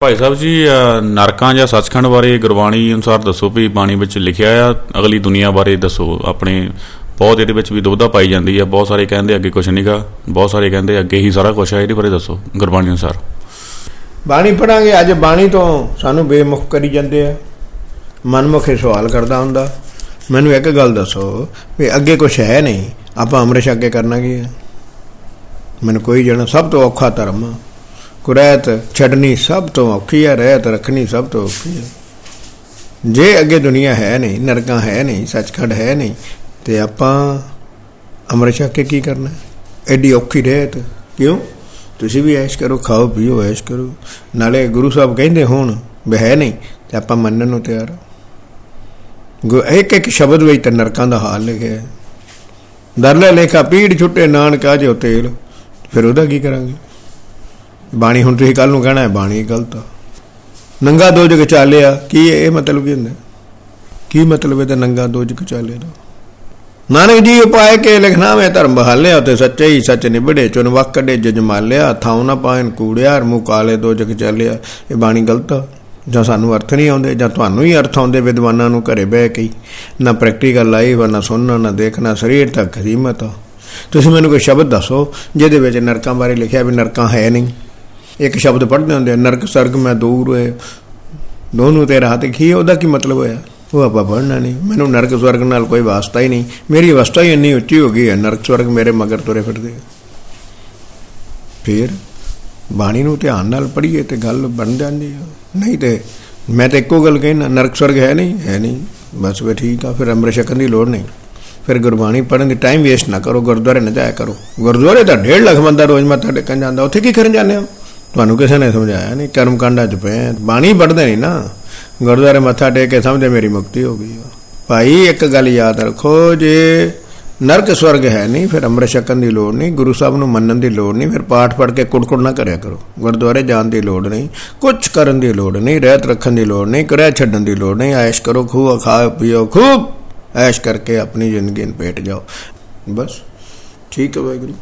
ਭਾਈ ਸਾਹਿਬ ਜੀ ਅ, ਨਰਕਾਂ ਜਾਂ ਸੱਚਖੰਡ ਬਾਰੇ ਗੁਰਬਾਣੀ ਅਨੁਸਾਰ ਦੱਸੋ ਵੀ ਬਾਣੀ ਵਿੱਚ ਲਿਖਿਆ ਆ ਅਗਲੀ ਦੁਨੀਆ ਬਾਰੇ ਦੱਸੋ। ਆਪਣੇ ਬਹੁਤ ਇਹਦੇ ਵਿੱਚ ਵੀ ਦੁਬਦਾ ਪਾਈ ਜਾਂਦੀ ਆ। ਬਹੁਤ ਸਾਰੇ ਕਹਿੰਦੇ ਅੱਗੇ ਕੁਝ ਨਹੀਂਗਾ ਬਹੁਤ ਸਾਰੇ ਕਹਿੰਦੇ ਅੱਗੇ ਹੀ ਸਾਰਾ ਕੁਝ ਆ ਇਹਦੇ ਬਾਰੇ ਦੱਸੋ ਗੁਰਬਾਣੀ ਅਨੁਸਾਰ। ਬਾਣੀ ਪੜਾਂਗੇ। ਅੱਜ ਬਾਣੀ ਤੋਂ ਸਾਨੂੰ ਬੇਮੁਖ ਕਰੀ ਜਾਂਦੇ ਆ। ਮਨਮੁਖੇ ਸਵਾਲ ਕਰਦਾ ਹੁੰਦਾ। ਮੈਨੂੰ ਇੱਕ ਗੱਲ ਦੱਸੋ ਵੀ ਅੱਗੇ ਕੁਝ ਹੈ ਨਹੀਂ। ਆਪਾਂ ਅੰਮ੍ਰਿਤ ਛਕ ਕੇ ਕਰਨਾ ਕੀ ਹੈ ਮੈਨੂੰ ਕੋਈ ਜਾਣਾ ਸਭ ਤੋਂ ਔਖਾ ਧਰਮ ਆ ਕੁਰੈਤ ਛੱਡਣੀ ਸਭ ਤੋਂ ਔਖੀ ਹੈ, ਰਹਿਤ ਰੱਖਣੀ ਸਭ ਤੋਂ ਔਖੀ ਹੈ। ਜੇ ਅੱਗੇ ਦੁਨੀਆ ਹੈ ਨਹੀਂ, ਨਰਕਾਂ ਹੈ ਨਹੀਂ, ਸੱਚਖੰਡ ਹੈ ਨਹੀਂ, ਤੇ ਆਪਾਂ ਅੰਮ੍ਰਿਤ ਛਕ ਕੇ ਕੀ ਕਰਨਾ? ਐਡੀ ਔਖੀ ਰਹਿਤ। ਕਿਉਂ? ਤੁਸੀਂ ਵੀ ਐਸ਼ ਕਰੋ, ਖਾਓ, ਪੀਓ, ਐਸ਼ ਕਰੋ। ਨਾਲੇ ਗੁਰੂ ਸਾਹਿਬ ਕਹਿੰਦੇ ਹੋਣ ਵੀ ਹੈ ਨਹੀਂ, ਤੇ ਆਪਾਂ ਮੰਨਣ ਨੂੰ ਤਿਆਰ ਗੋ ਇੱਕ ਇੱਕ ਸ਼ਬਦ ਵਿੱਚ ਤੇ ਨਰਕਾਂ ਦਾ ਹਾਲ ਲਿਖਿਆ ਹੈ। ਦਰਲੇ ਲੇਖਾ ਪੀੜ ਛੁੱਟੇ ਨਾਨਕਾ ਜੋ ਤੇਲ। ਫਿਰ ਉਹਦਾ ਕੀ ਕਰਾਂਗੇ? ਬਾਣੀ ਹੁਣ ਤੁਸੀਂ ਕੱਲ ਨੂੰ ਕਹਿਣਾ ਹੈ, ਬਾਣੀ ਗਲਤ ਆ। ਨੰਗਾ ਦੋ ਜਗ ਚਾਲਿਆ ਕੀ ਇਹ ਮਤਲਬ ਕੀ ਹੁੰਦਾ? ਕੀ ਮਤਲਬ ਇਹਦਾ ਨੰਗਾ ਦੋ ਜਗ ਚਾਲੇ ਦਾ? ਨਾਨਕ ਜੀ ਉਪਾਏ ਕੇ ਲਿਖਣਾ ਮੈਂ ਧਰਮ ਬਹਾਲਿਆ ਤੇ ਸੱਚੇ ਹੀ ਸੱਚ ਨਿਬੜੇ ਚੁਨ ਵਕ ਕੱਢੇ ਜਜਮਾਲਿਆ ਥਾਉ ਨਾ ਪਾਇਨ ਕੂੜਿਆ ਮੂੰਹ ਕਾਲੇ ਦੋ ਜਗ ਚੱਲਿਆ ਇਹ ਬਾਣੀ ਗਲਤ ਆ। ਜਾਂ ਸਾਨੂੰ ਅਰਥ ਨਹੀਂ ਆਉਂਦੇ, ਜਾਂ ਤੁਹਾਨੂੰ ਹੀ ਅਰਥ ਆਉਂਦੇ, ਵਿਦਵਾਨਾਂ ਨੂੰ ਘਰੇ ਬਹਿ ਕੇ ਹੀ। ਨਾ ਪ੍ਰੈਕਟੀਕਲ ਲਾਈਵ ਨਾ ਸੁਣਨਾ, ਨਾ ਦੇਖਣਾ, ਸਰੀਰ ਤੱਕ ਹਰੀਮਤ ਆ। ਤੁਸੀਂ ਮੈਨੂੰ ਕੋਈ ਸ਼ਬਦ ਦੱਸੋ, ਜਿਹਦੇ ਵਿੱਚ ਨਰਕਾਂ ਬਾਰੇ ਲਿਖਿਆ ਵੀ ਨਰਕਾਂ ਹੈ ਨਹੀਂ। ਇੱਕ ਸ਼ਬਦ ਪੜ੍ਹਦੇ ਹੁੰਦੇ ਆ, ਨਰਕ, ਸਰਗ, ਮੈਂ ਦੂਰ ਹੋਏ। ਦੋਨੋਂ ਤੇ ਰਾਤ ਕੀ, ਉਹਦਾ ਕੀ ਮਤਲਬ ਹੋਇਆ? ਉਹ ਆਪਾਂ ਪੜ੍ਹਨਾ ਨਹੀਂ। ਮੈਨੂੰ ਨਰਕ ਸਵਰਗ ਨਾਲ ਕੋਈ ਵਾਸਤਾ ਹੀ ਨਹੀਂ। ਮੇਰੀ ਅਵਸਥਾ ਹੀ ਇੰਨੀ ਉੱਚੀ ਹੋ ਗਈ ਹੈ, ਨਰਕ ਸਵਰਗ ਮੇਰੇ ਮਗਰ ਤੁਰੇ ਫਿਰਦੇ ਆ। ਫਿਰ ਬਾਣੀ ਨੂੰ ਧਿਆਨ ਨਾਲ ਪੜ੍ਹੀਏ ਤੇ ਗੱਲ ਬਣ ਜਾਂਦੀ ਆ। ਨਹੀਂ ਤੇ ਮੈਂ ਤਾਂ ਇੱਕੋ ਗੱਲ ਕਹਿਣਾ, ਨਰਕ ਸਵਰਗ ਹੈ ਨਹੀਂ? ਹੈ ਨਹੀਂ। ਬਸ ਵੀ ਠੀਕ ਆ, ਫਿਰ ਅੰਮ੍ਰਿਤ ਛਕਣ ਦੀ ਲੋੜ ਨਹੀਂ। ਫਿਰ ਗੁਰਬਾਣੀ ਪੜ੍ਹਨ ਦੀ ਟਾਈਮ ਵੇਸਟ ਨਾ ਕਰੋ, ਗੁਰਦੁਆਰੇ ਨਾ ਜਾਇਆ ਕਰੋ। ਗੁਰਦੁਆਰੇ ਤਾਂ 1.5 ਲੱਖ ਬੰਦਾ ਰੋਜ਼ ਮੱਥਾ ਟੇਕਣ ਜਾਂਦਾ, ਉੱਥੇ ਕੀ ਕਰਨ ਜਾਂਦੇ ਹੋ? ਤੁਹਾਨੂੰ ਕਿਸੇ ਨੇ ਸਮਝਾਇਆ ਨਹੀਂ ਕਰਮ ਕਾਂਡਾਂ ਚ ਪਏ ਆ। ਬਾਣੀ ਪੜ੍ਹਦੇ ਨਹੀਂ ਨਾ ਗੁਰਦੁਆਰੇ ਮੱਥਾ ਟੇਕ ਕੇ ਸਮਝਦੇ, ਮੇਰੀ ਮੁਕਤੀ ਹੋ ਗਈ ਆ। ਭਾਈ, ਇੱਕ ਗੱਲ ਯਾਦ ਰੱਖੋ, ਜੇ ਨਰਕ ਸਵਰਗ ਹੈ ਨਹੀਂ, ਫਿਰ ਅੰਮ੍ਰਿਤ ਛਕਣ ਦੀ ਲੋੜ ਨਹੀਂ, ਗੁਰੂ ਸਾਹਿਬ ਨੂੰ ਮੰਨਣ ਦੀ ਲੋੜ ਨਹੀਂ, ਫਿਰ ਪਾਠ ਪੜ੍ਹ ਕੇ ਕੁੜਕੁੜ ਨਾ ਕਰਿਆ ਕਰੋ ਗੁਰਦੁਆਰੇ ਜਾਣ ਦੀ ਲੋੜ ਨਹੀਂ ਕੁਝ ਕਰਨ ਦੀ ਲੋੜ ਨਹੀਂ, ਰਹਿਤ ਰੱਖਣ ਦੀ ਲੋੜ ਨਹੀਂ, ਕਰਿਆ ਛੱਡਣ ਦੀ ਲੋੜ ਨਹੀਂ ਐਸ਼ ਕਰੋ ਖੂਬ ਖਾਓ, ਪੀਓ, ਖੂਬ ਐਸ਼ ਕਰਕੇ ਆਪਣੀ ਜ਼ਿੰਦਗੀ ਨੂੰ ਪੇਟ ਜਾਓ ਬਸ, ਠੀਕ ਹੈ ਵਾਹਿਗੁਰੂ